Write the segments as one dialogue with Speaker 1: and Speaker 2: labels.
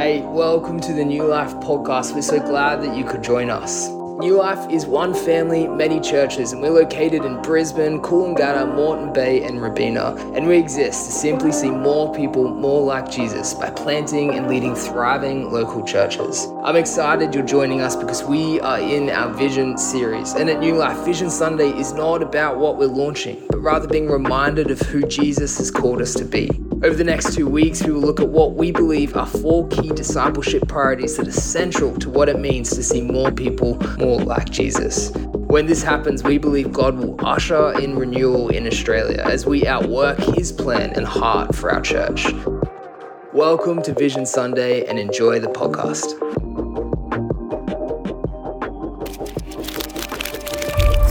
Speaker 1: Hey, welcome to the New Life podcast. We're so glad that you could join us. New Life is one family, many churches, and we're located in Brisbane, Coolangatta, Moreton Bay, and Robina. And we exist to simply see more people more like Jesus by planting and leading thriving local churches. I'm excited you're joining us because we are in our Vision series. And at New Life, Vision Sunday is not about what we're launching, but rather being reminded of who Jesus has called us to be. Over the next two weeks, we will look at what we believe are four key discipleship priorities that are central to what it means to see more people more like Jesus. When this happens, we believe God will usher in renewal in Australia as we outwork His plan and heart for our church. Welcome to Vision Sunday and enjoy the podcast.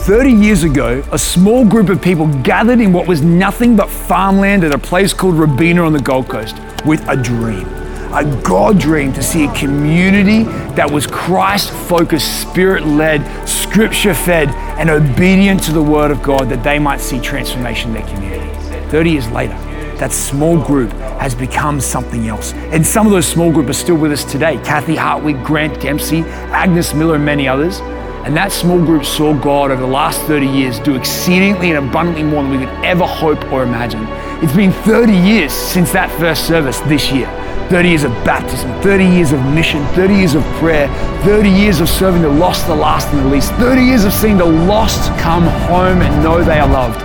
Speaker 2: 30 years ago, a small group of people gathered in what was nothing but farmland at a place called Robina on the Gold Coast with a dream. A God dream to see a community that was Christ focused, spirit led, scripture fed, and obedient to the word of God that they might see transformation in their community. 30 years later, that small group has become something else. And some of those small group are still with us today. Kathy Hartwig, Grant Dempsey, Agnes Miller, and many others. And that small group saw God over the last 30 years do exceedingly and abundantly more than we could ever hope or imagine. It's been 30 years since that first service this year. 30 years of baptism, 30 years of mission, 30 years of prayer, 30 years of serving the lost, the last, and the least, 30 years of seeing the lost come home and know they are loved,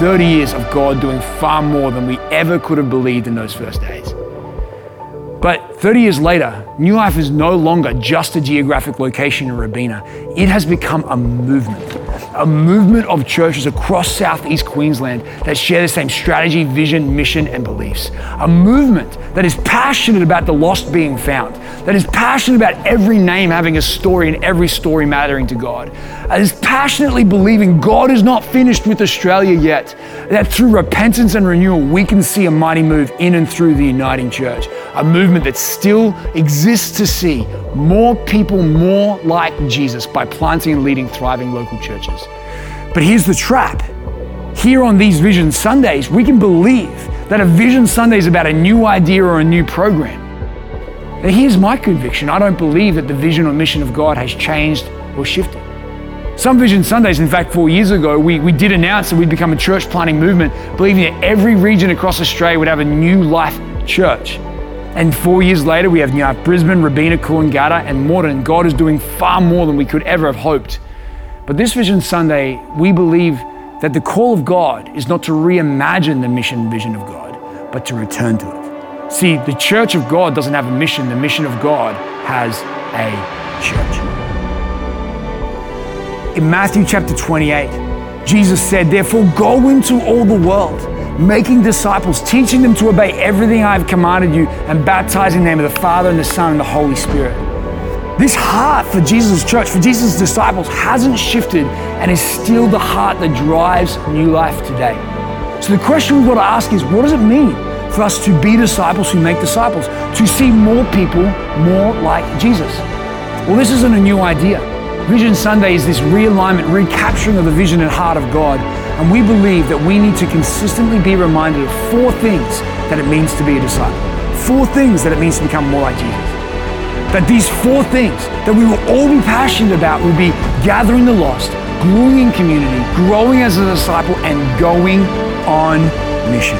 Speaker 2: 30 years of God doing far more than we ever could have believed in those first days. But 30 years later, New Life is no longer just a geographic location in Robina. It has become a movement, a movement of churches across southeast Queensland that share the same strategy, vision, mission, and beliefs. A movement that is passionate about the lost being found, that is passionate about every name having a story and every story mattering to God, that is passionately believing God is not finished with Australia yet, that through repentance and renewal, we can see a mighty move in and through the uniting church. A movement that still exists to see more people more like Jesus by planting and leading thriving local churches. But here's the trap. Here on these Vision Sundays, we can believe that a Vision Sunday is about a new idea or a new program. Now, here's my conviction I don't believe that the vision or mission of God has changed or shifted. Some Vision Sundays, in fact, four years ago, we, we did announce that we'd become a church planting movement, believing that every region across Australia would have a new life church. And four years later, we have New Brisbane, Robina, Coolangatta, and Moreton. God is doing far more than we could ever have hoped. But this Vision Sunday, we believe that the call of God is not to reimagine the mission vision of God, but to return to it. See, the church of God doesn't have a mission, the mission of God has a church. In Matthew chapter 28, Jesus said, Therefore, go into all the world making disciples, teaching them to obey everything I've commanded you, and baptizing them in the Father and the Son and the Holy Spirit. This heart for Jesus' church, for Jesus' disciples, hasn't shifted and is still the heart that drives new life today. So the question we've got to ask is what does it mean for us to be disciples who make disciples, to see more people more like Jesus? Well, this isn't a new idea. Vision Sunday is this realignment, recapturing of the vision and heart of God and we believe that we need to consistently be reminded of four things that it means to be a disciple, four things that it means to become more like Jesus. That these four things that we will all be passionate about will be gathering the lost, growing in community, growing as a disciple, and going on mission.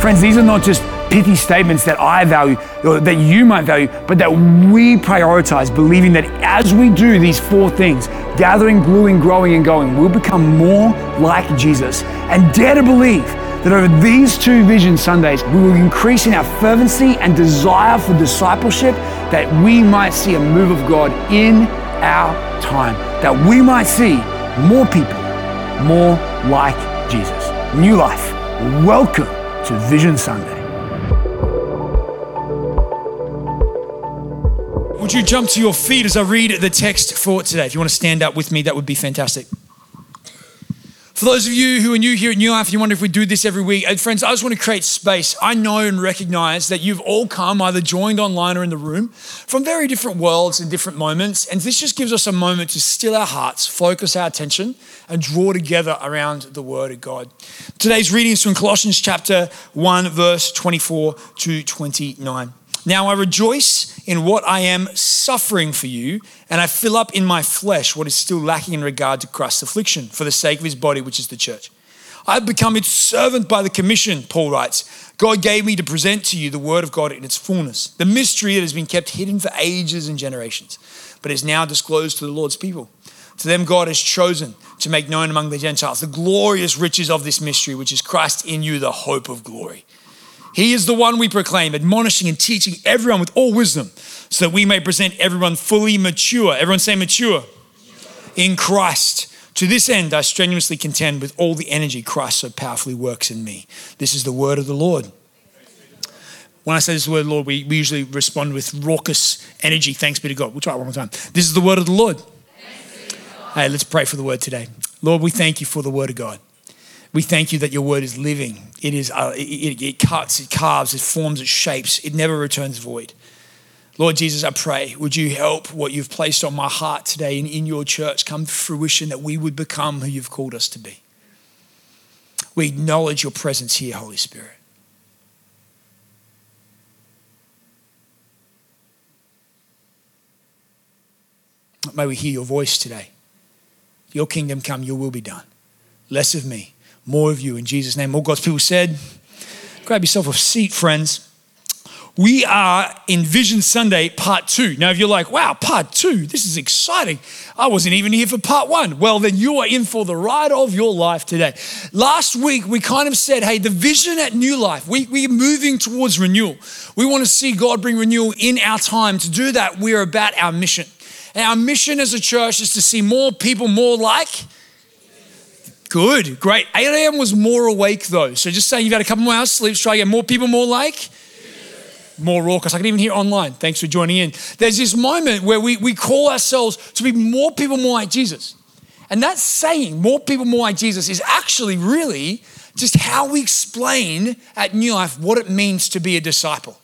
Speaker 2: Friends, these are not just pithy statements that I value or that you might value, but that we prioritize, believing that as we do these four things, gathering, gluing, growing, and going, we'll become more like Jesus. And dare to believe that over these two Vision Sundays, we will increase in our fervency and desire for discipleship that we might see a move of God in our time, that we might see more people more like Jesus. New life. Welcome to Vision Sunday.
Speaker 3: Would you jump to your feet as I read the text for today? If you want to stand up with me, that would be fantastic. For those of you who are new here at New Life, you wonder if we do this every week. And friends, I just want to create space. I know and recognize that you've all come, either joined online or in the room, from very different worlds and different moments. And this just gives us a moment to still our hearts, focus our attention, and draw together around the Word of God. Today's reading is from Colossians chapter 1, verse 24 to 29.
Speaker 2: Now I rejoice in what I am suffering for you, and I fill up in my flesh what is still lacking in regard to Christ's affliction for the sake of his body, which is the church. I've become its servant by the commission, Paul writes. God gave me to present to you the word of God in its fullness, the mystery that has been kept hidden for ages and generations, but is now disclosed to the Lord's people. To them, God has chosen to make known among the Gentiles the glorious riches of this mystery, which is Christ in you, the hope of glory. He is the one we proclaim, admonishing and teaching everyone with all wisdom, so that we may present everyone fully mature. Everyone say mature. In Christ. To this end, I strenuously contend with all the energy Christ so powerfully works in me. This is the word of the Lord. When I say this word, Lord, we, we usually respond with raucous energy. Thanks be to God. We'll try it one more time. This is the word of the Lord. Hey, let's pray for the word today. Lord, we thank you for the word of God. We thank you that your word is living. It is. Uh, it, it cuts, it carves, it forms, it shapes. It never returns void. Lord Jesus, I pray, would you help what you've placed on my heart today and in your church come to fruition that we would become who you've called us to be. We acknowledge your presence here, Holy Spirit. May we hear your voice today. Your kingdom come, your will be done. Less of me, more of you. In Jesus' name, all God's people said, grab yourself a seat, friends. We are in Vision Sunday, part two. Now, if you're like, wow, part two, this is exciting. I wasn't even here for part one. Well, then you are in for the ride of your life today. Last week, we kind of said, hey, the vision at New Life, we, we're moving towards renewal. We want to see God bring renewal in our time. To do that, we're about our mission. And our mission as a church is to see more people more like. Good, great. 8 a.m. was more awake though. So just saying you've had a couple more hours sleep, try get more people more like more raucous. I can even hear online. Thanks for joining in. There's this moment where we, we call ourselves to be more people more like Jesus. And that saying, more people more like Jesus, is actually really just how we explain at New Life what it means to be a disciple.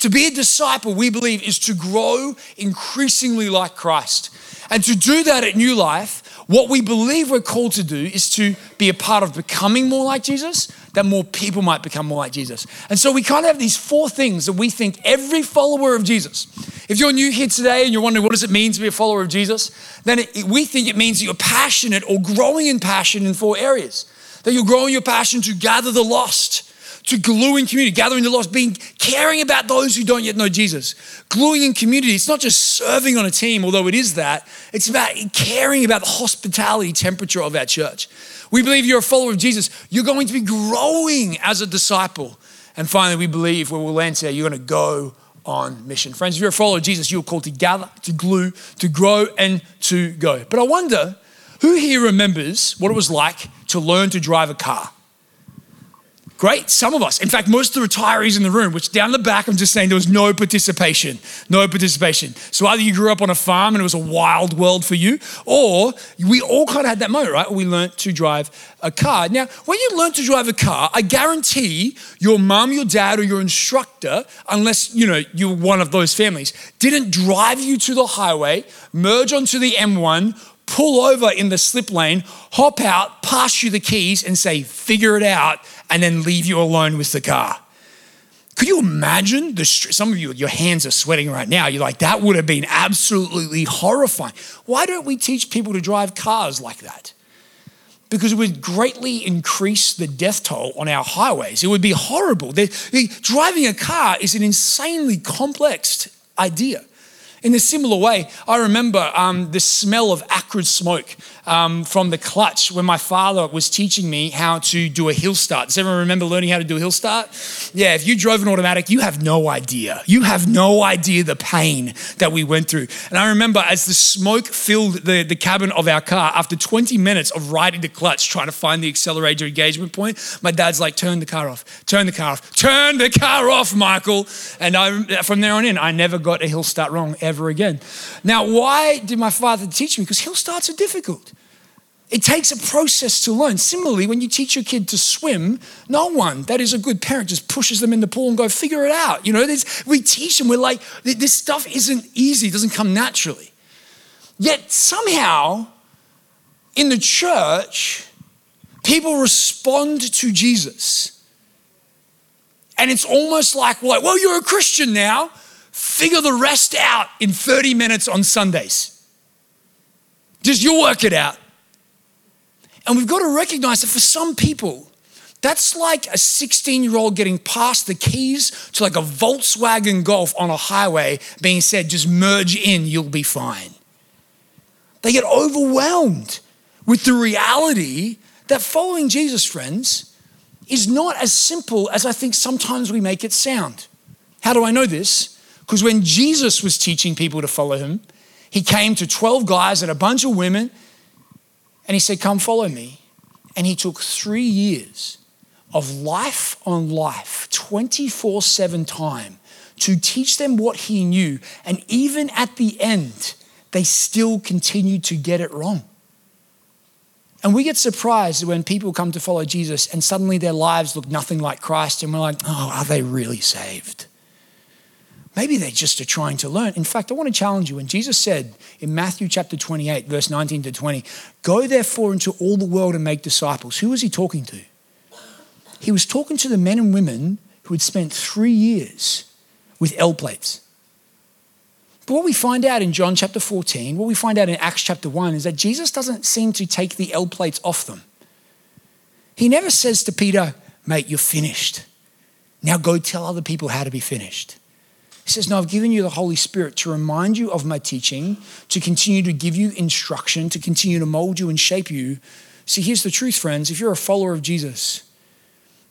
Speaker 2: To be a disciple, we believe, is to grow increasingly like Christ. And to do that at New Life, what we believe we're called to do is to be a part of becoming more like Jesus, that more people might become more like Jesus. And so we kind of have these four things that we think every follower of Jesus, if you're new here today and you're wondering what does it mean to be a follower of Jesus, then it, we think it means that you're passionate or growing in passion in four areas. That you're growing your passion to gather the lost, to glue in community, gathering the lost, being caring about those who don't yet know Jesus. Gluing in community, it's not just serving on a team, although it is that. It's about caring about the hospitality temperature of our church. We believe you're a follower of Jesus. You're going to be growing as a disciple. And finally, we believe where we'll enter, you're going to go on mission. Friends, if you're a follower of Jesus, you're called to gather, to glue, to grow, and to go. But I wonder who here remembers what it was like to learn to drive a car? Great, some of us. In fact, most of the retirees in the room, which down the back, I'm just saying there was no participation. No participation. So either you grew up on a farm and it was a wild world for you, or we all kind of had that moment, right? We learned to drive a car. Now, when you learn to drive a car, I guarantee your mom, your dad, or your instructor, unless you know you're one of those families, didn't drive you to the highway, merge onto the M1, pull over in the slip lane, hop out, pass you the keys, and say, figure it out and then leave you alone with the car. Could you imagine the some of you your hands are sweating right now. You're like that would have been absolutely horrifying. Why don't we teach people to drive cars like that? Because it would greatly increase the death toll on our highways. It would be horrible. driving a car is an insanely complex idea. In a similar way, I remember um, the smell of acrid smoke um, from the clutch when my father was teaching me how to do a hill start. Does everyone remember learning how to do a hill start? Yeah, if you drove an automatic, you have no idea. You have no idea the pain that we went through. And I remember as the smoke filled the, the cabin of our car, after 20 minutes of riding the clutch, trying to find the accelerator engagement point, my dad's like, turn the car off, turn the car off, turn the car off, Michael. And I, from there on in, I never got a hill start wrong ever again. Now, why did my father teach me? Because hill starts are difficult. It takes a process to learn. Similarly, when you teach your kid to swim, no one that is a good parent just pushes them in the pool and go figure it out. You know, we teach them. We're like, this stuff isn't easy. It doesn't come naturally. Yet somehow, in the church, people respond to Jesus And it's almost like, well, you're a Christian now. Figure the rest out in 30 minutes on Sundays. Just you work it out. And we've got to recognize that for some people, that's like a 16 year old getting past the keys to like a Volkswagen Golf on a highway being said, just merge in, you'll be fine. They get overwhelmed with the reality that following Jesus, friends, is not as simple as I think sometimes we make it sound. How do I know this? Because when Jesus was teaching people to follow him, he came to 12 guys and a bunch of women and he said, Come follow me. And he took three years of life on life, 24 7 time, to teach them what he knew. And even at the end, they still continued to get it wrong. And we get surprised when people come to follow Jesus and suddenly their lives look nothing like Christ, and we're like, oh, are they really saved? Maybe they just are trying to learn. In fact, I want to challenge you. When Jesus said in Matthew chapter 28, verse 19 to 20, go therefore into all the world and make disciples, who was he talking to? He was talking to the men and women who had spent three years with L plates. But what we find out in John chapter 14, what we find out in Acts chapter 1 is that Jesus doesn't seem to take the L plates off them. He never says to Peter, mate, you're finished. Now go tell other people how to be finished. He says, No, I've given you the Holy Spirit to remind you of my teaching, to continue to give you instruction, to continue to mold you and shape you. See, here's the truth, friends. If you're a follower of Jesus,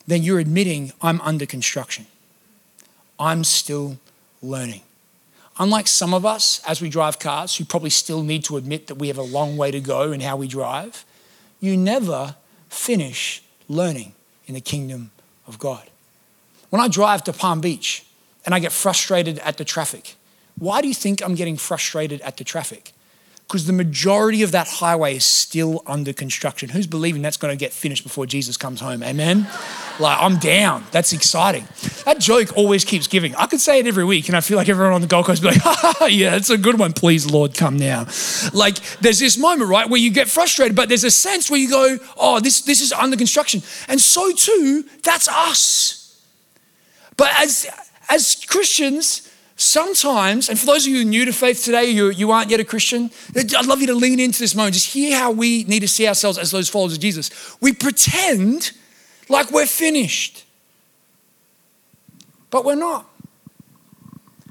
Speaker 2: then you're admitting I'm under construction. I'm still learning. Unlike some of us, as we drive cars, who probably still need to admit that we have a long way to go in how we drive, you never finish learning in the kingdom of God. When I drive to Palm Beach and I get frustrated at the traffic, why do you think I'm getting frustrated at the traffic? because the majority of that highway is still under construction. Who's believing that's going to get finished before Jesus comes home? Amen? Like, I'm down. That's exciting. That joke always keeps giving. I could say it every week, and I feel like everyone on the Gold Coast be like, ha, ha, yeah, it's a good one. Please, Lord, come now. Like, there's this moment, right, where you get frustrated, but there's a sense where you go, oh, this, this is under construction. And so too, that's us. But as, as Christians, Sometimes, and for those of you new to faith today, you, you aren't yet a Christian, I'd love you to lean into this moment. Just hear how we need to see ourselves as those followers of Jesus. We pretend like we're finished, but we're not.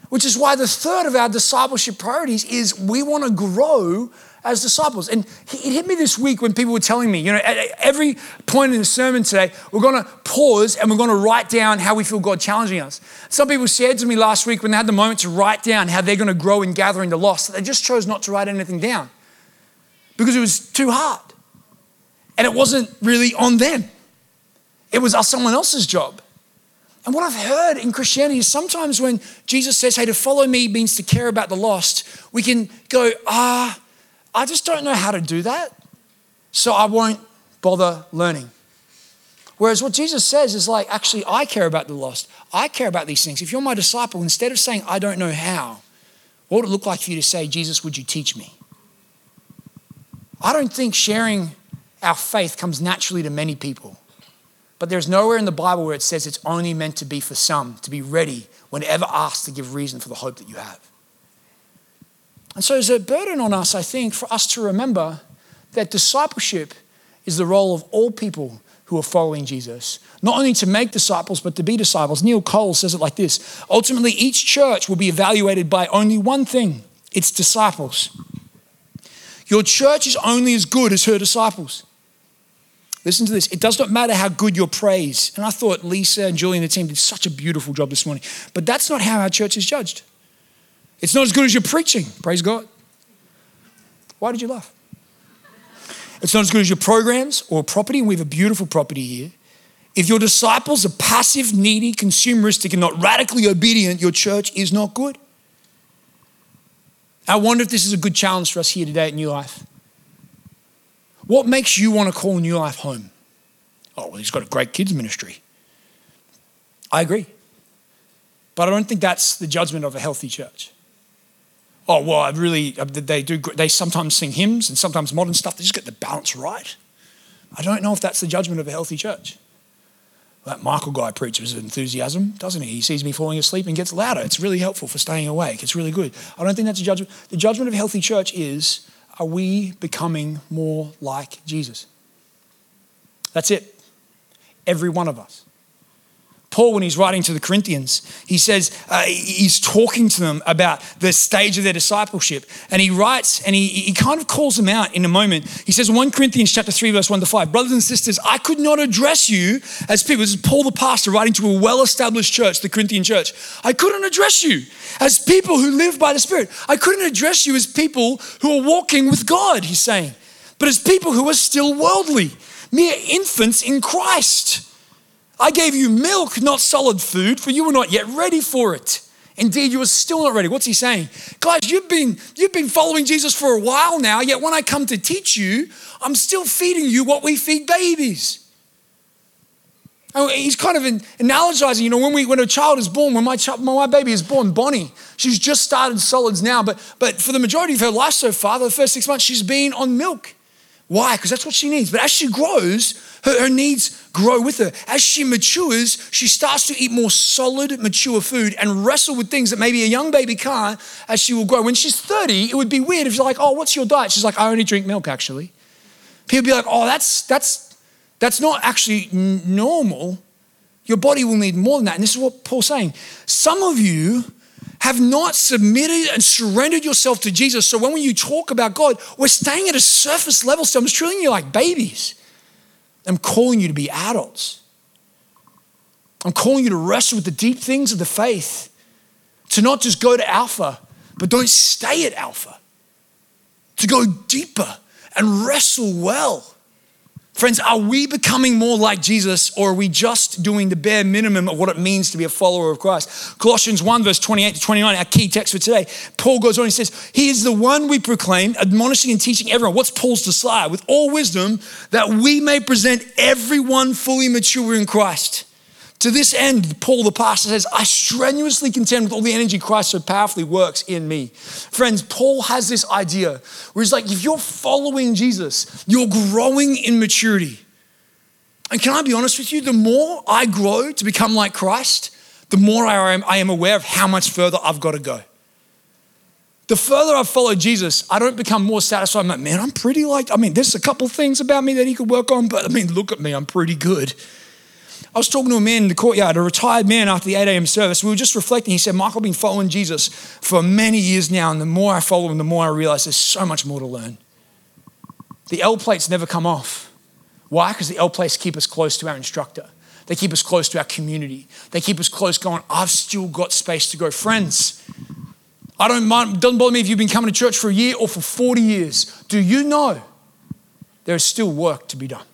Speaker 2: Which is why the third of our discipleship priorities is we want to grow as disciples. And it hit me this week when people were telling me, you know, at every point in the sermon today, we're going to pause and we're going to write down how we feel God challenging us. Some people said to me last week when they had the moment to write down how they're going to grow in gathering the lost, they just chose not to write anything down because it was too hard. And it wasn't really on them, it was someone else's job. And what I've heard in Christianity is sometimes when Jesus says, hey, to follow me means to care about the lost, we can go, ah, I just don't know how to do that, so I won't bother learning. Whereas what Jesus says is like, actually, I care about the lost. I care about these things. If you're my disciple, instead of saying, I don't know how, what would it look like for you to say, Jesus, would you teach me? I don't think sharing our faith comes naturally to many people. But there's nowhere in the Bible where it says it's only meant to be for some, to be ready whenever asked to give reason for the hope that you have. And so there's a burden on us, I think, for us to remember that discipleship is the role of all people who are following Jesus. Not only to make disciples, but to be disciples. Neil Cole says it like this Ultimately, each church will be evaluated by only one thing its disciples. Your church is only as good as her disciples. Listen to this. It does not matter how good your praise. And I thought Lisa and Julie and the team did such a beautiful job this morning. But that's not how our church is judged. It's not as good as your preaching, praise God. Why did you laugh? It's not as good as your programs or property, and we have a beautiful property here. If your disciples are passive, needy, consumeristic, and not radically obedient, your church is not good. I wonder if this is a good challenge for us here today at New Life. What makes you want to call New Life home? Oh, well, he's got a great kids ministry. I agree. But I don't think that's the judgment of a healthy church oh well i really uh, they do they sometimes sing hymns and sometimes modern stuff they just get the balance right i don't know if that's the judgment of a healthy church That Michael guy preaches with enthusiasm, doesn't he? He sees me falling asleep and gets louder. It's really helpful for staying awake. It's really good. I don't think that's a judgment. The judgment of a healthy church is are we becoming more like Jesus? That's it. Every one of us. Paul, when he's writing to the Corinthians, he says uh, he's talking to them about the stage of their discipleship. And he writes and he, he kind of calls them out in a moment. He says 1 Corinthians chapter 3, verse 1 to 5, Brothers and sisters, I could not address you as people. This is Paul the pastor writing to a well-established church, the Corinthian church. I couldn't address you as people who live by the Spirit. I couldn't address you as people who are walking with God, he's saying, but as people who are still worldly, mere infants in Christ. I gave you milk, not solid food, for you were not yet ready for it. Indeed, you are still not ready. What's he saying? Guys, you've been, you've been following Jesus for a while now, yet when I come to teach you, I'm still feeding you what we feed babies. And He's kind of analogizing, you know, when, we, when a child is born, when my, child, my baby is born, Bonnie, she's just started solids now, but, but for the majority of her life so far, the first six months, she's been on milk. Why? Because that's what she needs. But as she grows, her, her, needs grow with her. As she matures, she starts to eat more solid, mature food and wrestle with things that maybe a young baby can't as she will grow. When she's 30, it would be weird if you're like, oh, what's your diet? She's like, I only drink milk, actually. People be like, oh, that's, that's, that's not actually normal. Your body will need more than that. And this is what Paul's saying. Some of you have not submitted and surrendered yourself to Jesus. So when you talk about God, we're staying at a surface level. So I'm treating you like babies. I'm calling you to be adults. I'm calling you to wrestle with the deep things of the faith, to not just go to alpha, but don't stay at alpha, to go deeper and wrestle well. Friends, are we becoming more like Jesus or are we just doing the bare minimum of what it means to be a follower of Christ? Colossians 1, verse 28 to 29, our key text for today. Paul goes on and says, He is the one we proclaim, admonishing and teaching everyone. What's Paul's desire? With all wisdom, that we may present everyone fully mature in Christ. To this end, Paul the pastor says, I strenuously contend with all the energy Christ so powerfully works in me. Friends, Paul has this idea where he's like, if you're following Jesus, you're growing in maturity. And can I be honest with you? The more I grow to become like Christ, the more I am, I am aware of how much further I've got to go. The further I follow Jesus, I don't become more satisfied. I'm like, man, I'm pretty like, I mean, there's a couple things about me that he could work on, but I mean, look at me, I'm pretty good. I was talking to a man in the courtyard, a retired man after the 8 a.m. service. We were just reflecting. He said, Michael, I've been following Jesus for many years now, and the more I follow him, the more I realize there's so much more to learn. The L plates never come off. Why? Because the L plates keep us close to our instructor. They keep us close to our community. They keep us close going, I've still got space to go. Friends, I don't mind, doesn't bother me if you've been coming to church for a year or for 40 years. Do you know there is still work to be done?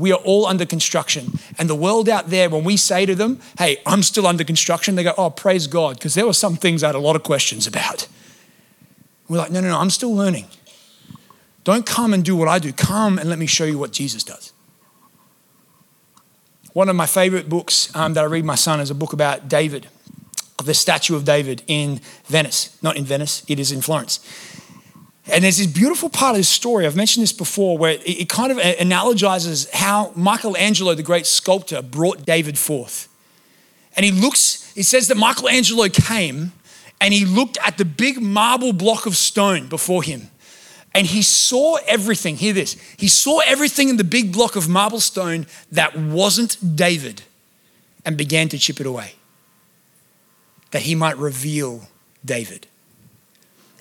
Speaker 2: We are all under construction. And the world out there, when we say to them, hey, I'm still under construction, they go, oh, praise God, because there were some things I had a lot of questions about. We're like, no, no, no, I'm still learning. Don't come and do what I do. Come and let me show you what Jesus does. One of my favorite books um, that I read my son is a book about David, the statue of David in Venice. Not in Venice, it is in Florence. And there's this beautiful part of this story, I've mentioned this before, where it, kind of analogizes how Michelangelo, the great sculptor, brought David forth. And he looks, he says that Michelangelo came and he looked at the big marble block of stone before him. And he saw everything, hear this, he saw everything in the big block of marble stone that wasn't David and began to chip it away, that he might reveal David.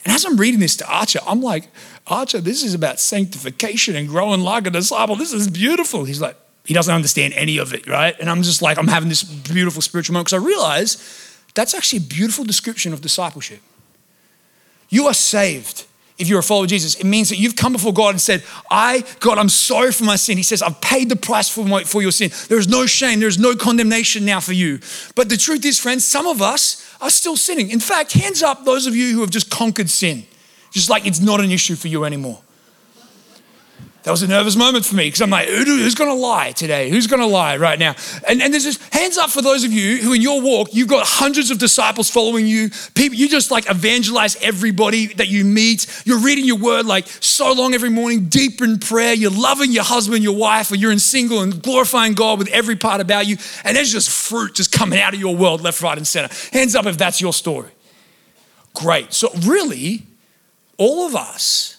Speaker 2: And as I'm reading this to Archer, I'm like, Archer, this is about sanctification and growing like a disciple. This is beautiful. He's like, he doesn't understand any of it, right? And I'm just like, I'm having this beautiful spiritual moment because I realize that's actually a beautiful description of discipleship. You are saved if you're a follower of Jesus. It means that you've come before God and said, I, God, I'm sorry for my sin. He says, I've paid the price for, my, for your sin. There is no shame, there's no condemnation now for you. But the truth is, friends, some of us are still sinning. In fact, hands up those of you who have just conquered sin, just like it's not an issue for you anymore. That was a nervous moment for me because I'm like, Who, who's going to lie today? Who's going to lie right now? And, and there's just hands up for those of you who, in your walk, you've got hundreds of disciples following you. People, you just like evangelize everybody that you meet. You're reading your word like so long every morning, deep in prayer. You're loving your husband, your wife, or you're in single and glorifying God with every part about you. And there's just fruit just coming out of your world, left, right, and center. Hands up if that's your story. Great. So, really, all of us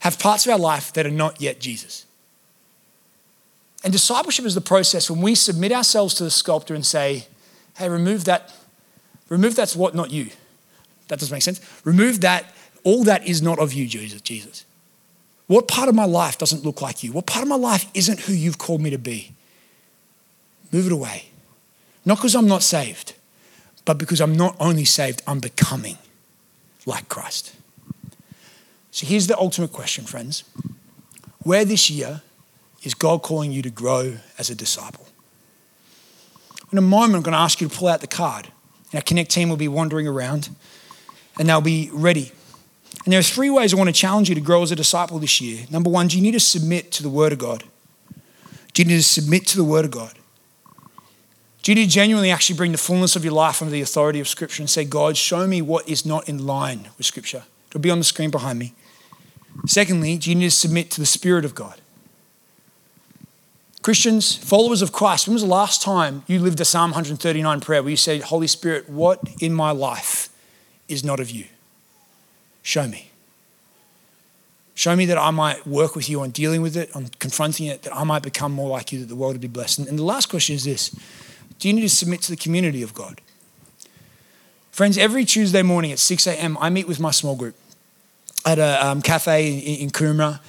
Speaker 2: have parts of our life that are not yet Jesus. And discipleship is the process when we submit ourselves to the sculptor and say, hey, remove that, remove that's what, not you. That doesn't make sense. Remove that, all that is not of you, Jesus. Jesus. What part of my life doesn't look like you? What part of my life isn't who you've called me to be? Move it away. Not because I'm not saved, but because I'm not only saved, I'm becoming like Christ. So here's the ultimate question, friends. Where this year is God calling you to grow as a disciple? In a moment, I'm going to ask you to pull out the card. Our Connect team will be wandering around and they'll be ready. And there are three ways I want to challenge you to grow as a disciple this year. Number one, do you need to submit to the Word of God? Do you need to submit to the Word of God? Do you need to genuinely actually bring the fullness of your life under the authority of Scripture and say, God, show me what is not in line with Scripture? It'll be on the screen behind me. Secondly, do you need to submit to the Spirit of God? Christians, followers of Christ, when was the last time you lived a Psalm 139 prayer where you said, Holy Spirit, what in my life is not of you? Show me. Show me that I might work with you on dealing with it, on confronting it, that I might become more like you, that the world would be blessed. And the last question is this Do you need to submit to the community of God? Friends, every Tuesday morning at 6 a.m., I meet with my small group at a um, cafe in, in Coomera,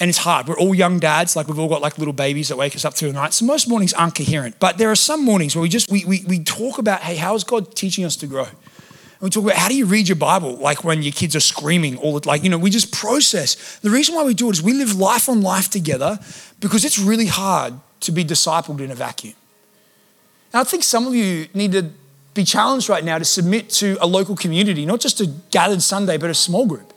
Speaker 2: and it's hard. We're all young dads, like we've all got like little babies that wake us up through the night. So most mornings aren't coherent, but there are some mornings where we just we, we, we talk about, hey, how is God teaching us to grow? And we talk about how do you read your Bible, like when your kids are screaming all the like, you know, we just process. The reason why we do it is we live life on life together because it's really hard to be discipled in a vacuum. And I think some of you need to be challenged right now to submit to a local community, not just a gathered Sunday, but a small group.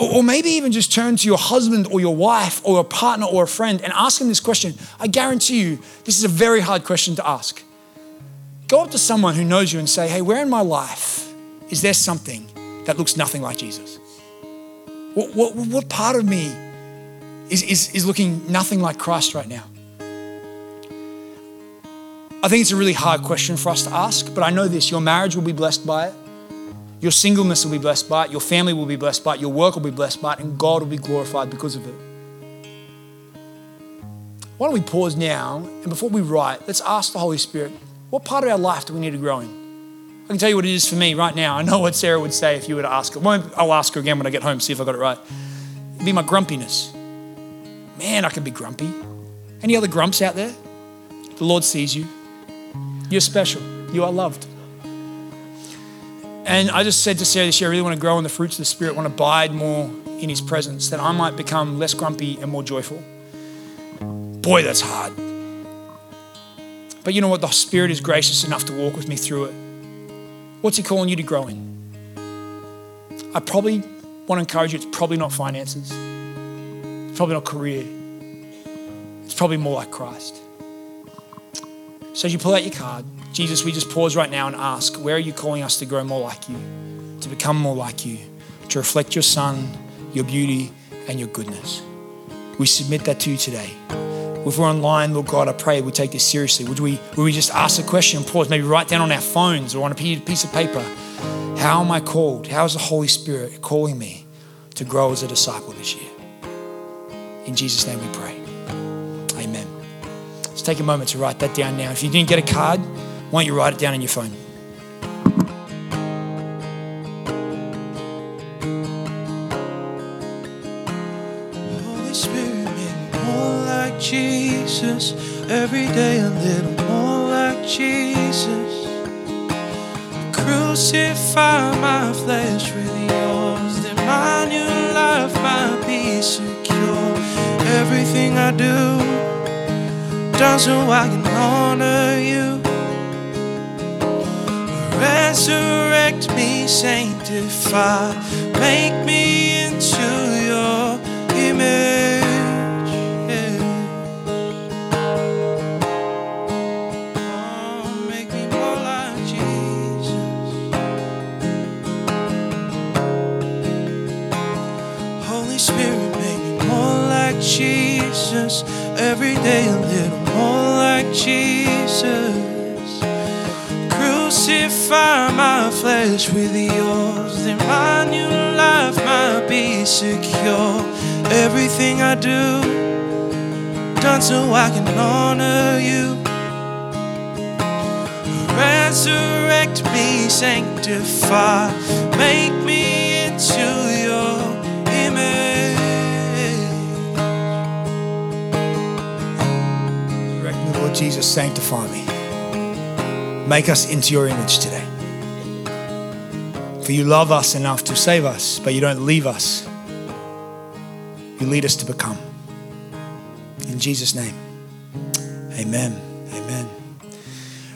Speaker 2: Or maybe even just turn to your husband or your wife or a partner or a friend and ask them this question. I guarantee you, this is a very hard question to ask. Go up to someone who knows you and say, hey, where in my life is there something that looks nothing like Jesus? What, what, what part of me is, is, is looking nothing like Christ right now? I think it's a really hard question for us to ask, but I know this your marriage will be blessed by it. Your singleness will be blessed by it. Your family will be blessed by it. Your work will be blessed by it. And God will be glorified because of it. Why don't we pause now? And before we write, let's ask the Holy Spirit, what part of our life do we need to grow in? I can tell you what it is for me right now. I know what Sarah would say if you were to ask her. I'll ask her again when I get home, see if I got it right. It'd be my grumpiness. Man, I can be grumpy. Any other grumps out there? The Lord sees you. You're special. You are loved. And I just said to Sarah this year, I really want to grow in the fruits of the Spirit, want to abide more in His presence, that I might become less grumpy and more joyful. Boy, that's hard. But you know what? The Spirit is gracious enough to walk with me through it. What's He calling you to grow in? I probably want to encourage you, it's probably not finances, it's probably not career, it's probably more like Christ. So as you pull out your card, Jesus, we just pause right now and ask, where are you calling us to grow more like you, to become more like you, to reflect your Son, your beauty, and your goodness? We submit that to you today. If we're online, Lord God, I pray we take this seriously. Would we, would we just ask a question and pause, maybe write down on our phones or on a piece of paper, how am I called? How is the Holy Spirit calling me to grow as a disciple this year? In Jesus' name we pray. Let's take a moment to write that down now. If you didn't get a card, why don't you write it down on your phone?
Speaker 4: Jesus. Every day a little more like Jesus. Crucify my flesh with yours, that my new life might be secure. Everything I do does so I can honor you. Resurrect me, sanctify, make me into your image. Oh, make me more like Jesus. Holy Spirit, Jesus. Every day a little more like Jesus. Crucify my flesh with yours, then my new life might be secure. Everything I do, done so I can honor you. Resurrect me, sanctify, make me into
Speaker 2: Lord Jesus, sanctify me. Make us into your image today. For you love us enough to save us, but you don't leave us. You lead us to become. In Jesus' name, amen. Amen.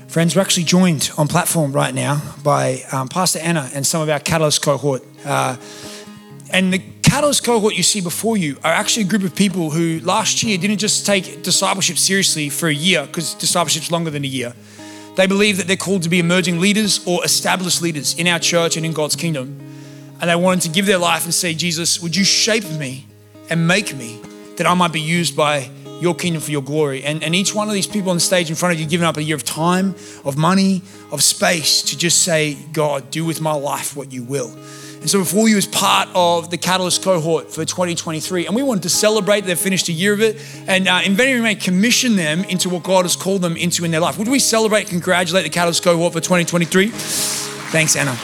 Speaker 2: Friends, we're actually joined on platform right now by um, Pastor Anna and some of our Catalyst cohort. Uh, and the Catalyst cohort you see before you are actually a group of people who last year didn't just take discipleship seriously for a year, because discipleship's longer than a year. They believe that they're called to be emerging leaders or established leaders in our church and in God's kingdom. And they wanted to give their life and say, Jesus, would you shape me and make me that I might be used by your kingdom for your glory? And, and each one of these people on the stage in front of you, giving up a year of time, of money, of space to just say, God, do with my life what you will. And so before you is part of the Catalyst cohort for 2023. And we wanted to celebrate they've finished a year of it and uh, Inventing may commission them into what God has called them into in their life. Would we celebrate, and congratulate the Catalyst cohort for 2023? Thanks, Anna.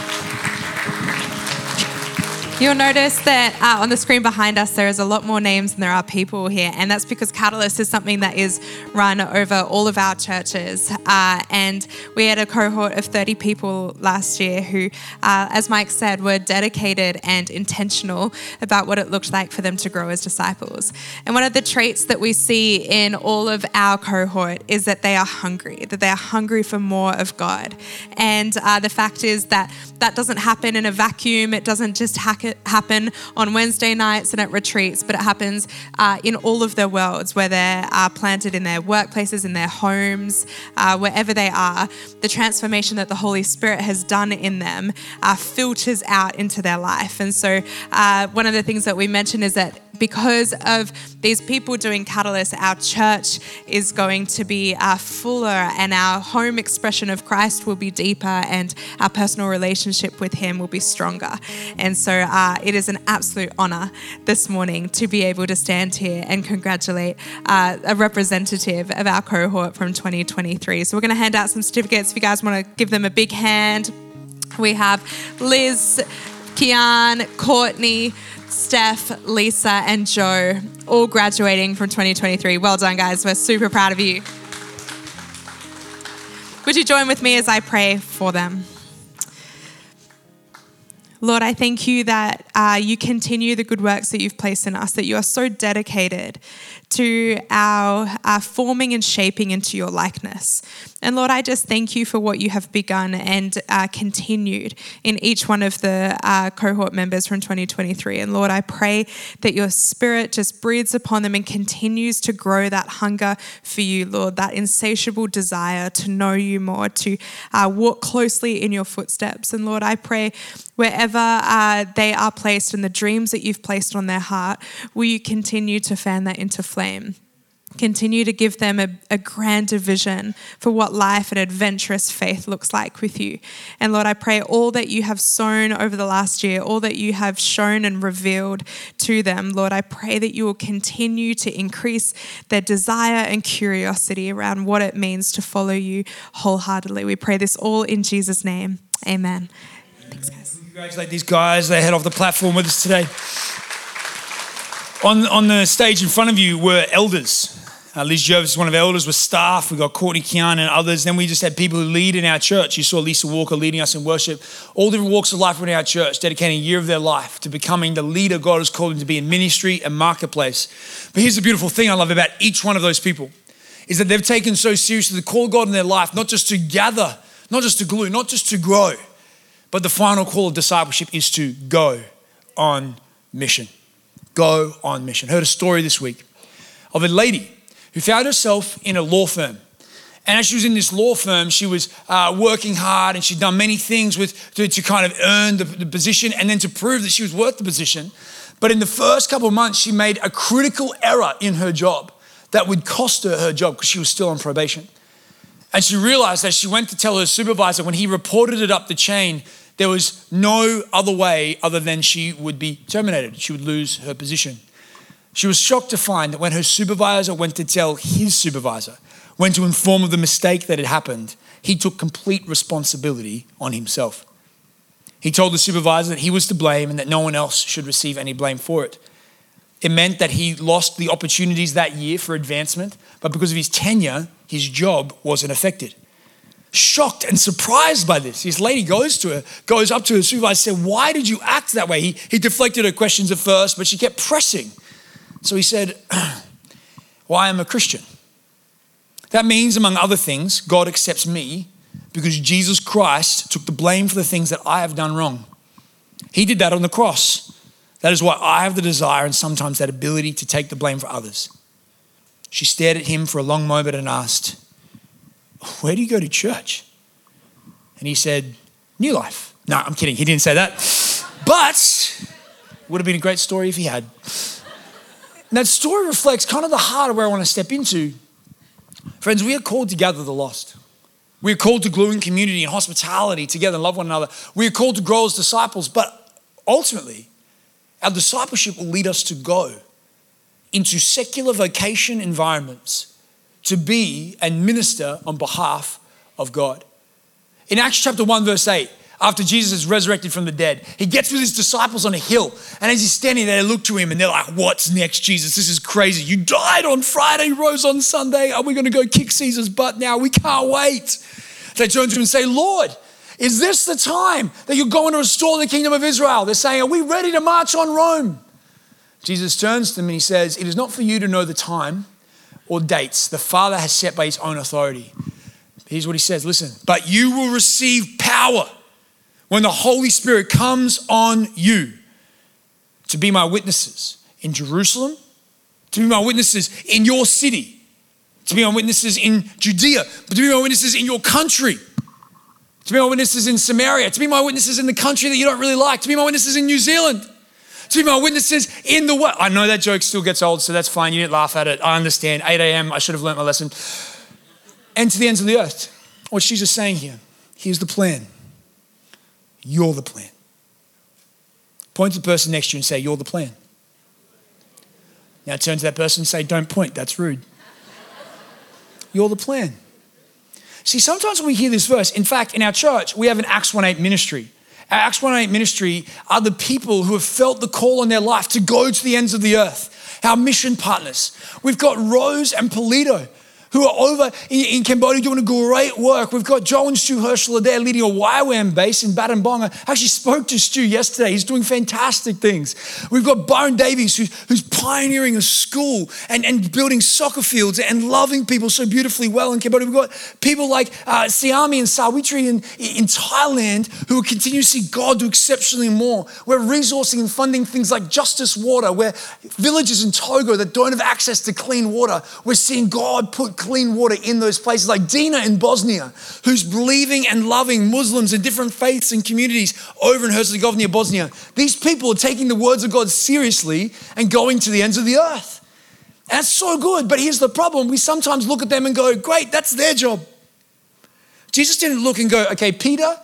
Speaker 5: You'll notice that uh, on the screen behind us, there is a lot more names than there are people here. And that's because Catalyst is something that is run over all of our churches. Uh, and we had a cohort of 30 people last year who, uh, as Mike said, were dedicated and intentional about what it looked like for them to grow as disciples. And one of the traits that we see in all of our cohort is that they are hungry, that they are hungry for more of God. And uh, the fact is that that doesn't happen in a vacuum, it doesn't just it happen on Wednesday nights and at retreats, but it happens uh, in all of their worlds where they're uh, planted in their workplaces, in their homes, uh, wherever they are. The transformation that the Holy Spirit has done in them uh, filters out into their life. And so, uh, one of the things that we mentioned is that because of these people doing Catalyst, our church is going to be uh, fuller and our home expression of Christ will be deeper and our personal relationship with Him will be stronger. And so uh, it is an absolute honor this morning to be able to stand here and congratulate uh, a representative of our cohort from 2023. So we're going to hand out some certificates if you guys want to give them a big hand. We have Liz, Kian, Courtney, Steph, Lisa, and Joe, all graduating from 2023. Well done, guys. We're super proud of you. Would you join with me as I pray for them? Lord, I thank you that uh, you continue the good works that you've placed in us, that you are so dedicated to our, our forming and shaping into your likeness. And Lord, I just thank you for what you have begun and uh, continued in each one of the uh, cohort members from 2023. And Lord, I pray that your spirit just breathes upon them and continues to grow that hunger for you, Lord, that insatiable desire to know you more, to uh, walk closely in your footsteps. And Lord, I pray wherever uh, they are placed and the dreams that you've placed on their heart, will you continue to fan that into? Continue to give them a, a grander vision for what life and adventurous faith looks like with you. And Lord, I pray all that you have sown over the last year, all that you have shown and revealed to them, Lord, I pray that you will continue to increase their desire and curiosity around what it means to follow you wholeheartedly. We pray this all in Jesus' name. Amen. Thanks, guys.
Speaker 2: Congratulate these guys. They head off the platform with us today. On, on the stage in front of you were elders. Uh, Liz Jervis is one of our elders with staff. We got Courtney Kian and others. Then we just had people who lead in our church. You saw Lisa Walker leading us in worship. All different walks of life in our church, dedicating a year of their life to becoming the leader God has called them to be in ministry and marketplace. But here's the beautiful thing I love about each one of those people is that they've taken so seriously the call of God in their life, not just to gather, not just to glue, not just to grow, but the final call of discipleship is to go on mission go on mission. Heard a story this week of a lady who found herself in a law firm. And as she was in this law firm, she was uh, working hard and she'd done many things with, to, to kind of earn the, the position and then to prove that she was worth the position. But in the first couple of months, she made a critical error in her job that would cost her her job because she was still on probation. And she realized that she went to tell her supervisor when he reported it up the chain, there was no other way other than she would be terminated. She would lose her position. She was shocked to find that when her supervisor went to tell his supervisor, went to inform of the mistake that had happened, he took complete responsibility on himself. He told the supervisor that he was to blame and that no one else should receive any blame for it. It meant that he lost the opportunities that year for advancement, but because of his tenure, his job wasn't affected. Shocked and surprised by this, this lady goes to her, goes up to her supervisor, said, Why did you act that way? He, he deflected her questions at first, but she kept pressing. So he said, Well, I am a Christian. That means, among other things, God accepts me because Jesus Christ took the blame for the things that I have done wrong. He did that on the cross. That is why I have the desire and sometimes that ability to take the blame for others. She stared at him for a long moment and asked, Where do you go to church? And he said, New Life. No, I'm kidding. He didn't say that. But would have been a great story if he had. And that story reflects kind of the heart of where I want to step into. Friends, we are called to gather the lost. We are called to glue in community and hospitality together and love one another. We are called to grow as disciples, but ultimately, our discipleship will lead us to go into secular vocation environments to be and minister on behalf of God. In Acts chapter 1, verse 8, after Jesus is resurrected from the dead, he gets with his disciples on a hill. And as he's standing there, they look to him and they're like, What's next, Jesus? This is crazy. You died on Friday, rose on Sunday. Are we going to go kick Caesar's butt now? We can't wait. They turn to him and say, Lord, is this the time that you're going to restore the kingdom of Israel? They're saying, Are we ready to march on Rome? Jesus turns to them and he says, It is not for you to know the time or dates. The Father has set by his own authority. Here's what he says. Listen, but you will receive power when the Holy Spirit comes on you to be my witnesses in Jerusalem, to be my witnesses in your city, to be my witnesses in Judea, but to be my witnesses in your country, to be my witnesses in Samaria, to be my witnesses in the country that you don't really like, to be my witnesses in New Zealand, to my witnesses in the world. I know that joke still gets old, so that's fine. You didn't laugh at it. I understand. 8 a.m., I should have learnt my lesson. And to the ends of the earth. What Jesus saying here, here's the plan. You're the plan. Point to the person next to you and say, You're the plan. Now turn to that person and say, Don't point, that's rude. You're the plan. See, sometimes when we hear this verse, in fact, in our church, we have an Acts 1 8 ministry. Our Acts 1 8 ministry are the people who have felt the call in their life to go to the ends of the earth, our mission partners. We've got Rose and Polito who are over in, in, Cambodia doing a great work. We've got Joe and Stu Herschel there leading a YWAM base in Battambang. I actually spoke to Stu yesterday. He's doing fantastic things. We've got Byron Davies who's, who's pioneering a school and, and building soccer fields and loving people so beautifully well in Cambodia. We've got people like uh, Siami and Sawitri in, in Thailand who will continue to see God do exceptionally more. We're resourcing and funding things like Justice Water, where villages in Togo that don't have access to clean water, we're seeing God put clean water in those places, like Dina in Bosnia, who's believing and loving Muslims and different faiths and communities over in Herzegovina, Bosnia. These people are taking the words of God seriously and going to the ends of the earth. That's so good. But here's the problem we sometimes look at them and go, great, that's their job. Jesus didn't look and go, okay, Peter,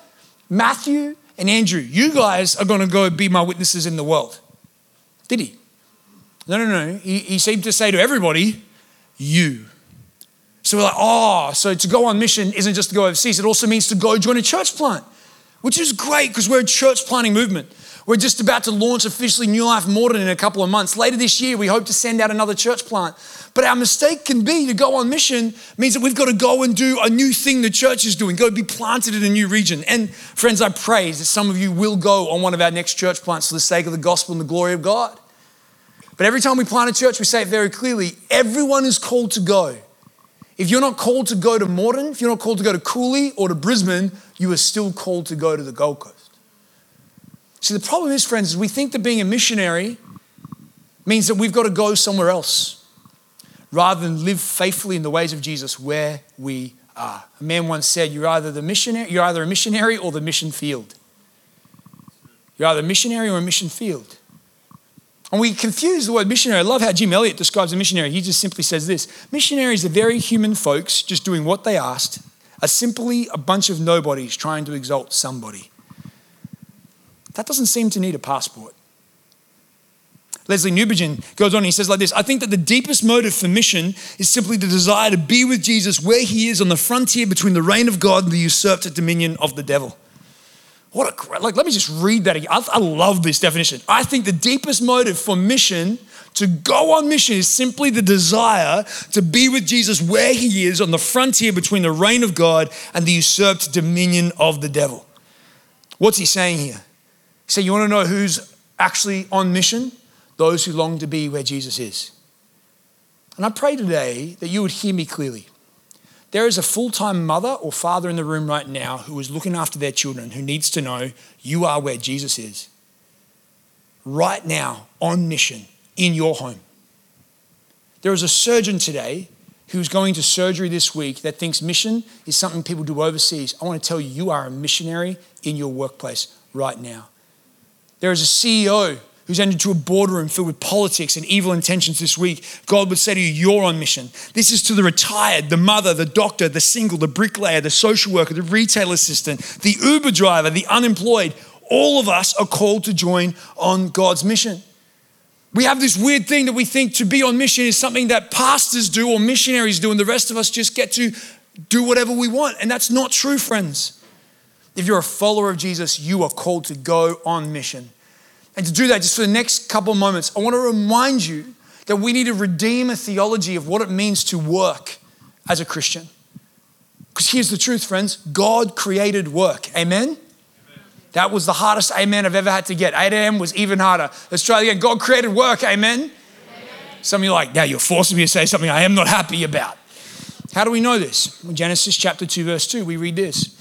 Speaker 2: Matthew, and Andrew, you guys are going to go be my witnesses in the world. Did he? No, no, no. He, he seemed to say to everybody, you. So we're like, oh, so to go on mission isn't just to go overseas, it also means to go join a church plant, which is great because we're a church planting movement. We're just about to launch officially New Life Morden in a couple of months. Later this year, we hope to send out another church plant. But our mistake can be to go on mission means that we've got to go and do a new thing the church is doing, go be planted in a new region. And friends, I pray that some of you will go on one of our next church plants for the sake of the gospel and the glory of God. But every time we plant a church, we say it very clearly everyone is called to go. If you're not called to go to Morden, if you're not called to go to Cooley or to Brisbane, you are still called to go to the Gold Coast. See, the problem is, friends, is we think that being a missionary means that we've got to go somewhere else rather than live faithfully in the ways of Jesus where we are. A man once said, You're either the missionary, you're either a missionary or the mission field. You're either a missionary or a mission field. And we confuse the word missionary. I love how Jim Elliot describes a missionary. He just simply says this missionaries are very human folks just doing what they asked, are simply a bunch of nobodies trying to exalt somebody. That doesn't seem to need a passport. Lesslie Newbigin goes on, he says like this I think that the deepest motive for mission is simply the desire to be with Jesus where he is on the frontier between the reign of God and the usurped dominion of the devil. What a great, like, let me just read that again. I, I love this definition. I think the deepest motive for mission, to go on mission, is simply the desire to be with Jesus where he is on the frontier between the reign of God and the usurped dominion of the devil. What's he saying here? He said, You want to know who's actually on mission? Those who long to be where Jesus is. And I pray today that you would hear me clearly. There is a full time mother or father in the room right now who is looking after their children who needs to know you are where Jesus is. Right now, on mission, in your home. There is a surgeon today who's going to surgery this week that thinks mission is something people do overseas. I want to tell you, you are a missionary in your workplace right now. There is a CEO who's entered into a boardroom filled with politics and evil intentions this week, God would say to you, You're on mission. This is to the retired, the mother, the doctor, the single, the bricklayer, the social worker, the retail assistant, the Uber driver, the unemployed. All of us are called to join on God's mission. We have this weird thing that we think to be on mission is something that pastors do or missionaries do, and the rest of us just get to do whatever we want. And that's not true, friends. If you're a follower of Jesus, you are called to go on mission. And to do that, just for the next couple moments, I want to remind you that we need to redeem a theology of what it means to work as a Christian. Because here's the truth, friends God created work. Amen? That was the hardest amen I've ever had to get. 8 a.m. was even harder. Let's try again. God created work. Amen? amen. Some of you are like, now you're forcing me to say something I am not happy about. How do we know this? In Genesis chapter 2, verse 2, we read this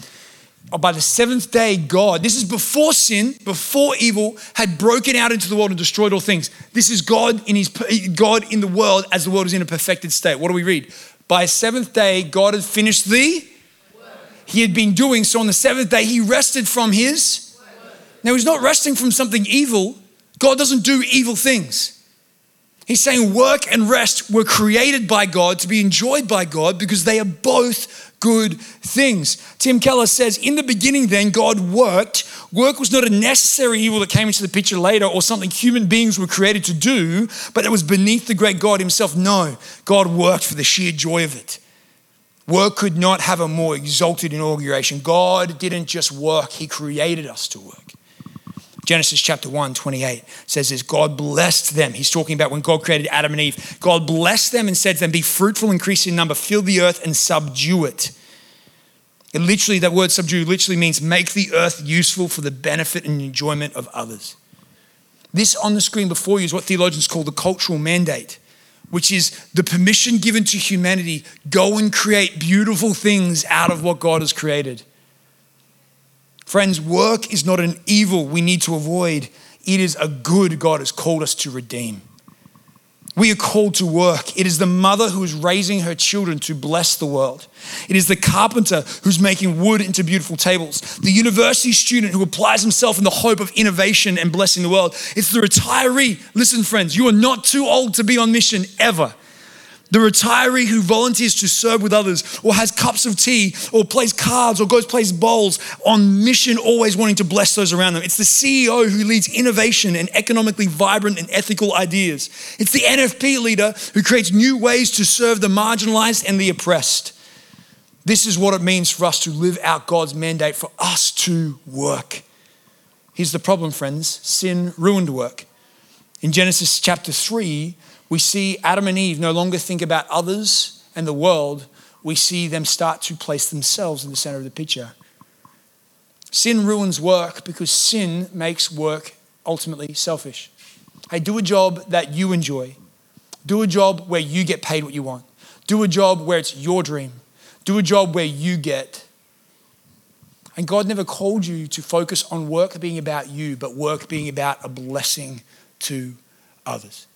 Speaker 2: by the seventh day, God, this is before sin, before evil had broken out into the world and destroyed all things. This is God in his God in the world as the world is in a perfected state. What do we read? By seventh day, God had finished the he had been doing. So on the seventh day, he rested from his. Now he's not resting from something evil. God doesn't do evil things. He's saying work and rest were created by God to be enjoyed by God because they are both good things. Tim Keller says, In the beginning, then, God worked. Work was not a necessary evil that came into the picture later or something human beings were created to do, but it was beneath the great God Himself. No, God worked for the sheer joy of it. Work could not have a more exalted inauguration. God didn't just work, He created us to work. Genesis chapter 1, 28 says this God blessed them. He's talking about when God created Adam and Eve. God blessed them and said to them, Be fruitful, increase in number, fill the earth and subdue it. It literally, that word subdue literally means make the earth useful for the benefit and enjoyment of others. This on the screen before you is what theologians call the cultural mandate, which is the permission given to humanity go and create beautiful things out of what God has created. Friends, work is not an evil we need to avoid, it is a good God has called us to redeem. We are called to work. It is the mother who is raising her children to bless the world. It is the carpenter who's making wood into beautiful tables. The university student who applies himself in the hope of innovation and blessing the world. It's the retiree. Listen, friends, you are not too old to be on mission ever. The retiree who volunteers to serve with others, or has cups of tea, or plays cards, or goes plays bowls on mission, always wanting to bless those around them. It's the CEO who leads innovation and economically vibrant and ethical ideas. It's the NFP leader who creates new ways to serve the marginalized and the oppressed. This is what it means for us to live out God's mandate for us to work. Here's the problem, friends sin ruined work. In Genesis chapter 3, we see Adam and Eve no longer think about others and the world. We see them start to place themselves in the center of the picture. Sin ruins work because sin makes work ultimately selfish. Hey, do a job that you enjoy. Do a job where you get paid what you want. Do a job where it's your dream. Do a job where you get. And God never called you to focus on work being about you, but work being about a blessing to others.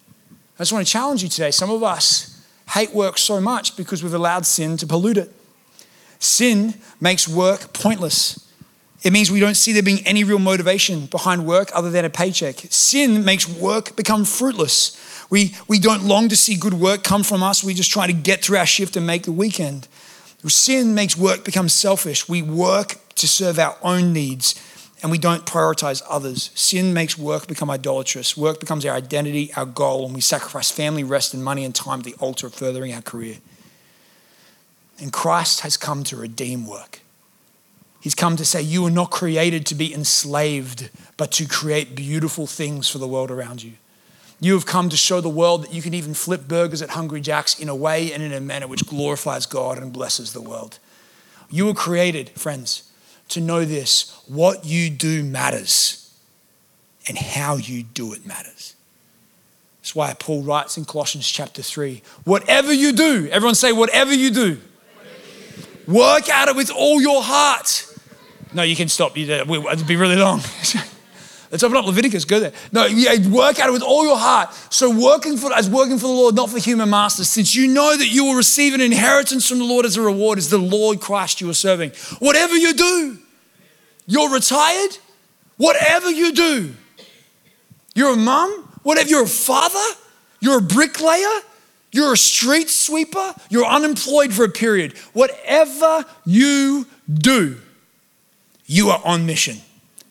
Speaker 2: I just want to challenge you today. Some of us hate work so much because we've allowed sin to pollute it. Sin makes work pointless. It means we don't see there being any real motivation behind work other than a paycheck. Sin makes work become fruitless. We, we don't long to see good work come from us. We just try to get through our shift and make the weekend. Sin makes work become selfish. We work to serve our own needs and we don't prioritize others. Sin makes work become idolatrous. Work becomes our identity, our goal, and we sacrifice family, rest, and money and time to the altar of furthering our career. And Christ has come to redeem work. He's come to say, You are not created to be enslaved, but to create beautiful things for the world around you. You have come to show the world that you can even flip burgers at Hungry Jack's in a way and in a manner which glorifies God and blesses the world. You were created, friends, to know this what you do matters, and how you do it matters. That's why Paul writes in Colossians chapter 3 whatever you do, everyone say, whatever you do, work at it with all your heart. No, you can stop. Uh, it'd be really long. Let's open up Leviticus. Go there. No, work at it with all your heart. So working for as working for the Lord, not for human masters, since you know that you will receive an inheritance from the Lord as a reward, is the Lord Christ you are serving. Whatever you do, you're retired. Whatever you do, you're a mum. Whatever you're a father, you're a bricklayer, you're a street sweeper, you're unemployed for a period. Whatever you do, you are on mission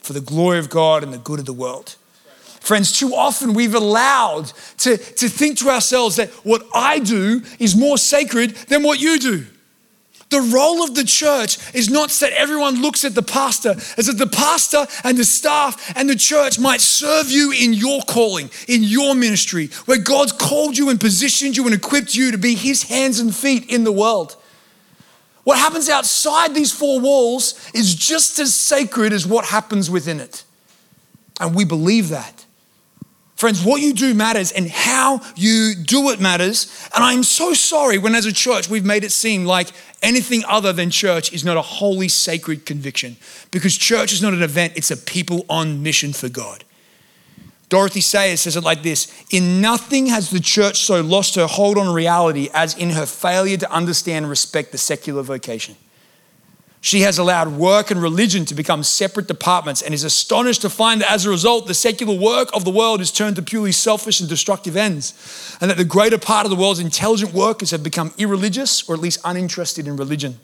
Speaker 2: for the glory of God and the good of the world. Friends, too often we've allowed to, to think to ourselves that what I do is more sacred than what you do. The role of the church is not that everyone looks at the pastor, as that the pastor and the staff and the church might serve you in your calling, in your ministry, where God's called you and positioned you and equipped you to be his hands and feet in the world. What happens outside these four walls is just as sacred as what happens within it. And we believe that. Friends, what you do matters and how you do it matters. And I'm so sorry when, as a church, we've made it seem like anything other than church is not a holy, sacred conviction. Because church is not an event, it's a people on mission for God. Dorothy Sayers says it like this In nothing has the church so lost her hold on reality as in her failure to understand and respect the secular vocation. She has allowed work and religion to become separate departments and is astonished to find that as a result, the secular work of the world is turned to purely selfish and destructive ends, and that the greater part of the world's intelligent workers have become irreligious or at least uninterested in religion.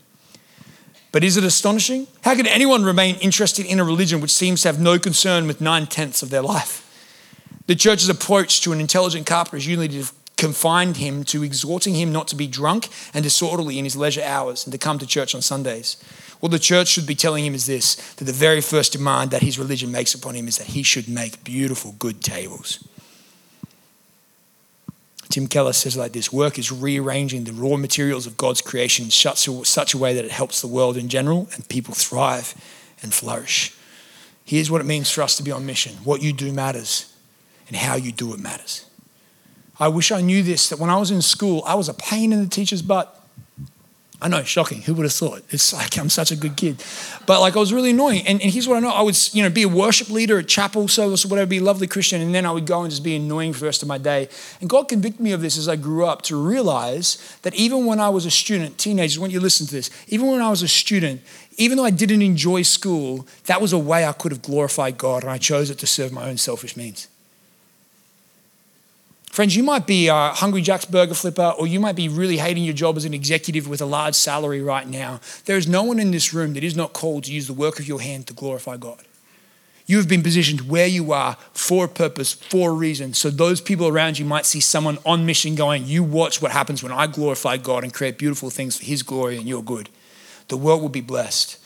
Speaker 2: But is it astonishing? How can anyone remain interested in a religion which seems to have no concern with nine tenths of their life? The church's approach to an intelligent carpenter is usually to confine him to exhorting him not to be drunk and disorderly in his leisure hours and to come to church on Sundays. What the church should be telling him is this that the very first demand that his religion makes upon him is that he should make beautiful, good tables. Tim Keller says like this work is rearranging the raw materials of God's creation in such a, such a way that it helps the world in general and people thrive and flourish. Here's what it means for us to be on mission what you do matters and how you do it matters. I wish I knew this that when I was in school, I was a pain in the teacher's butt. I know, shocking. Who would have thought? It's like I'm such a good kid. But like I was really annoying. And, and here's what I know. I would, you know, be a worship leader at chapel service or whatever, be a lovely Christian, and then I would go and just be annoying for the rest of my day. And God convicted me of this as I grew up to realize that even when I was a student, teenagers, when you listen to this, even when I was a student, even though I didn't enjoy school, that was a way I could have glorified God, and I chose it to serve my own selfish means. Friends, you might be a Hungry Jack's burger flipper, or you might be really hating your job as an executive with a large salary right now. There is no one in this room that is not called to use the work of your hand to glorify God. You have been positioned where you are for a purpose, for a reason. So those people around you might see someone on mission going, You watch what happens when I glorify God and create beautiful things for His glory and your good. The world will be blessed.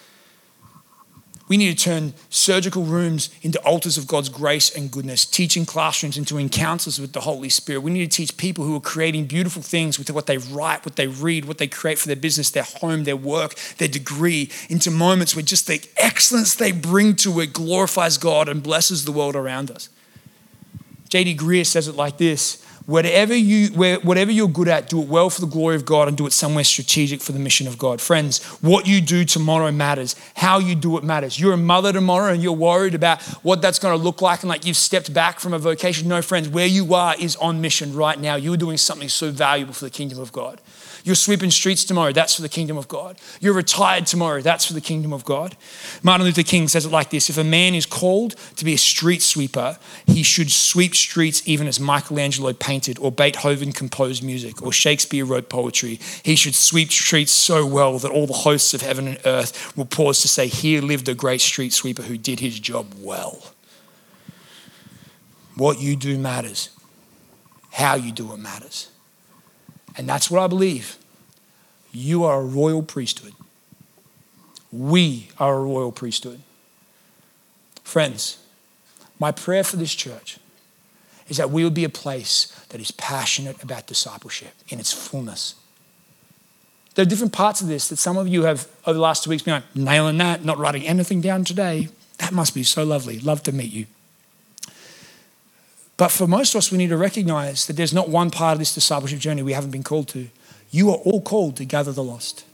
Speaker 2: We need to turn surgical rooms into altars of God's grace and goodness, teaching classrooms into encounters with the Holy Spirit. We need to teach people who are creating beautiful things with what they write, what they read, what they create for their business, their home, their work, their degree, into moments where just the excellence they bring to it glorifies God and blesses the world around us. J.D. Greear says it like this Whatever, you, whatever you're good at, do it well for the glory of God and do it somewhere strategic for the mission of God. Friends, what you do tomorrow matters. How you do it matters. You're a mother tomorrow and you're worried about what that's going to look like and like you've stepped back from a vocation. No, friends, where you are is on mission right now. You're doing something so valuable for the kingdom of God. You're sweeping streets tomorrow, that's for the kingdom of God. You're retired tomorrow, that's for the kingdom of God. Martin Luther King says it like this If a man is called to be a street sweeper, he should sweep streets even as Michelangelo painted, or Beethoven composed music, or Shakespeare wrote poetry. He should sweep streets so well that all the hosts of heaven and earth will pause to say, Here lived a great street sweeper who did his job well. What you do matters, how you do it matters. And that's what I believe. You are a royal priesthood. We are a royal priesthood. Friends, my prayer for this church is that we would be a place that is passionate about discipleship in its fullness. There are different parts of this that some of you have over the last two weeks been like, nailing that, not writing anything down today. That must be so lovely. Love to meet you. But for most of us, we need to recognize that there's not one part of this discipleship journey we haven't been called to. You are all called to gather the lost,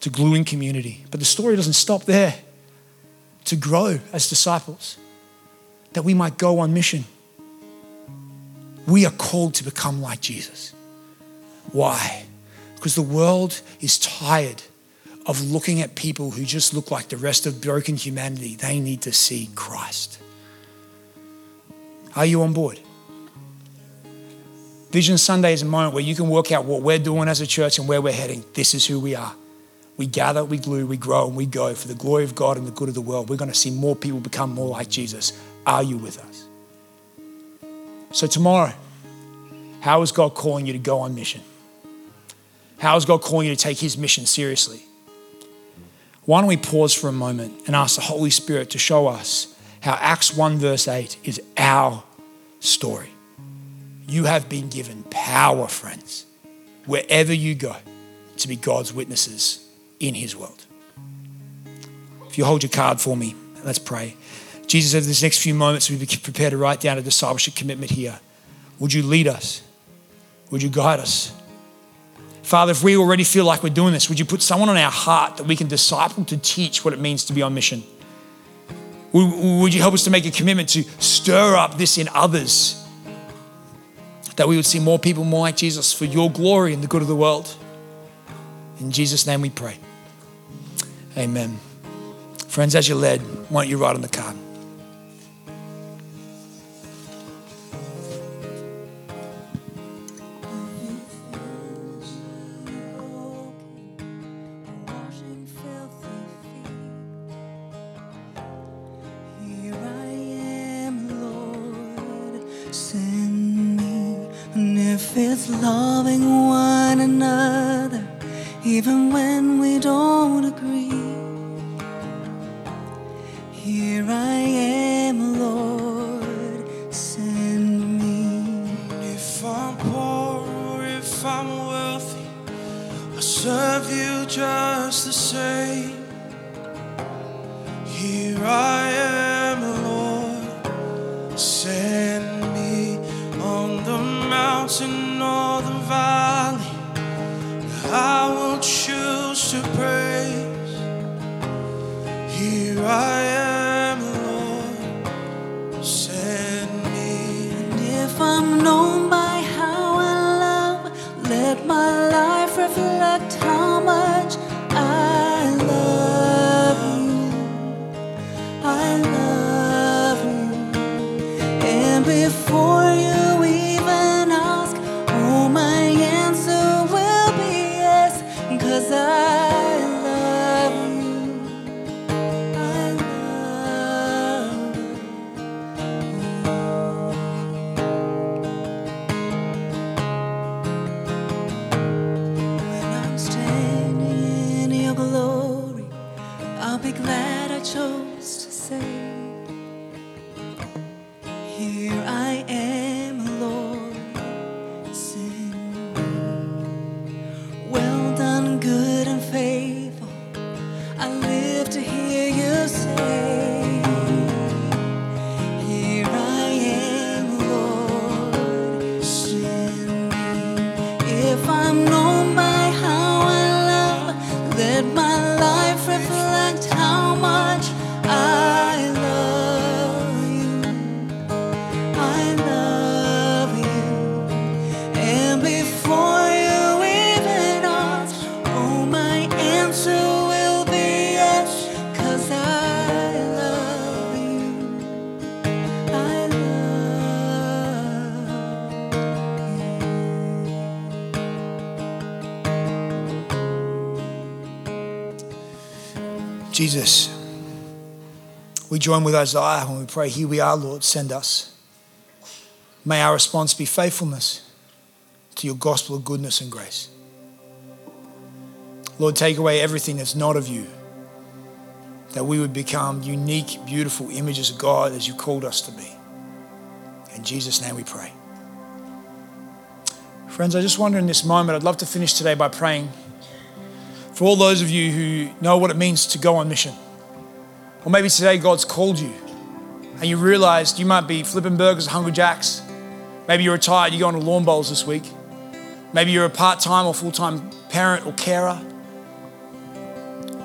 Speaker 2: to glue in community. But the story doesn't stop there. To grow as disciples, that we might go on mission. We are called to become like Jesus. Why? Because the world is tired of looking at people who just look like the rest of broken humanity. They need to see Christ. Are you on board? Vision Sunday is a moment where you can work out what we're doing as a church and where we're heading. This is who we are. We gather, we glue, we grow, and we go for the glory of God and the good of the world. We're going to see more people become more like Jesus. Are you with us? So, tomorrow, how is God calling you to go on mission? How is God calling you to take his mission seriously? Why don't we pause for a moment and ask the Holy Spirit to show us how Acts 1, verse 8 is our story. You have been given power, friends, wherever you go, to be God's witnesses in His world. If you hold your card for me, let's pray. Jesus, over these next few moments, we be prepared to write down a discipleship commitment here. Would you lead us? Would you guide us? Father, if we already feel like we're doing this, would you put someone on our heart that we can disciple to teach what it means to be on mission? Would you help us to make a commitment to stir up this in others? That we would see more people more like Jesus for your glory and the good of the world. In Jesus' name we pray. Amen. Friends, as you're led, why don't you write on the card?
Speaker 6: I am Lord. Send me
Speaker 4: on the mountain of the valley. I will choose to praise. Here I
Speaker 2: Jesus, we join with Isaiah when we pray, Here we are, Lord, send us. May our response be faithfulness to your gospel of goodness and grace. Lord, take away everything that's not of you, that we would become unique, beautiful images of God as you called us to be. In Jesus' name we pray. Friends, I just wonder in this moment, I'd love to finish today by praying for all those of you who know what it means to go on mission. Or maybe today God's called you and you realized you might be flipping burgers at Hungry Jacks. Maybe you're retired, you're going to lawn bowls this week. Maybe you're a part time or full time parent or carer.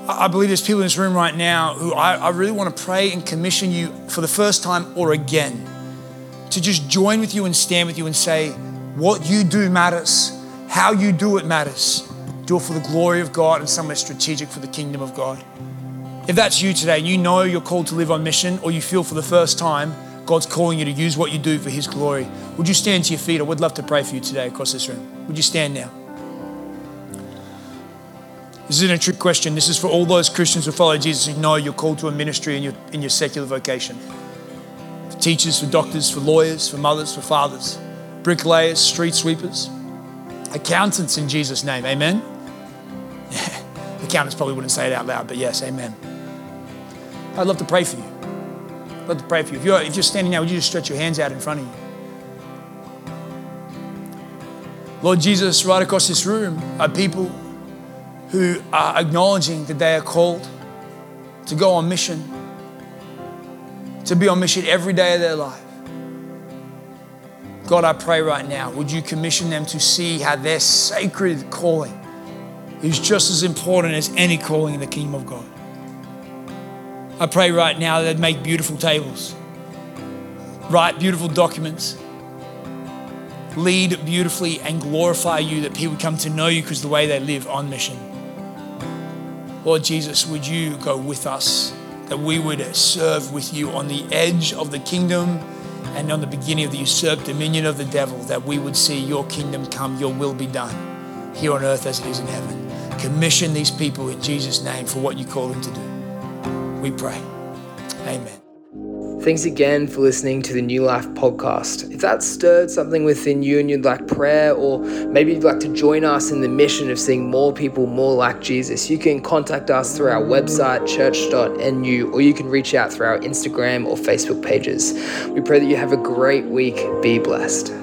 Speaker 2: I believe there's people in this room right now who I, I, really want to pray and commission you for the first time or again to just join with you and stand with you and say, what you do matters, how you do it matters. Do it for the glory of God and somewhere strategic for the kingdom of God. If that's you today, and you know you're called to live on mission, or you feel for the first time God's calling you to use what you do for His glory, would you stand to your feet? I would love to pray for you today across this room. Would you stand now? This isn't a trick question. This is for all those Christians who follow Jesus who know you're called to a ministry in your, in your secular vocation. For teachers, for doctors, for lawyers, for mothers, for fathers, bricklayers, street sweepers, accountants in Jesus' name. Amen. Accountants probably wouldn't say it out loud, but yes, amen. I'd love to pray for you. I'd love to pray for you. If you're, if you're standing now, would you just stretch your hands out in front of you? Lord Jesus, right across this room are people who are acknowledging that they are called to go on mission, to be on mission every day of their life. God, I pray right now, would you commission them to see how their sacred calling is just as important as any calling in the kingdom of God? I pray right now that they'd make beautiful tables, write beautiful documents, lead beautifully, and glorify you that people come to know you because the way they live on mission. Lord Jesus, would you go with us, that we would serve with you on the edge of the kingdom and on the beginning of the usurped dominion of the devil, that we would see your kingdom come, your will be done here on earth as it is in heaven. Commission these people in Jesus' name for what you call them to do. We pray. Amen.
Speaker 1: Thanks again for listening to the New Life podcast. If that stirred something within you and you'd like prayer, or maybe you'd like to join us in the mission of seeing more people more like Jesus, you can contact us through our website, church.nu, or you can reach out through our Instagram or Facebook pages. We pray that you have a great week. Be blessed.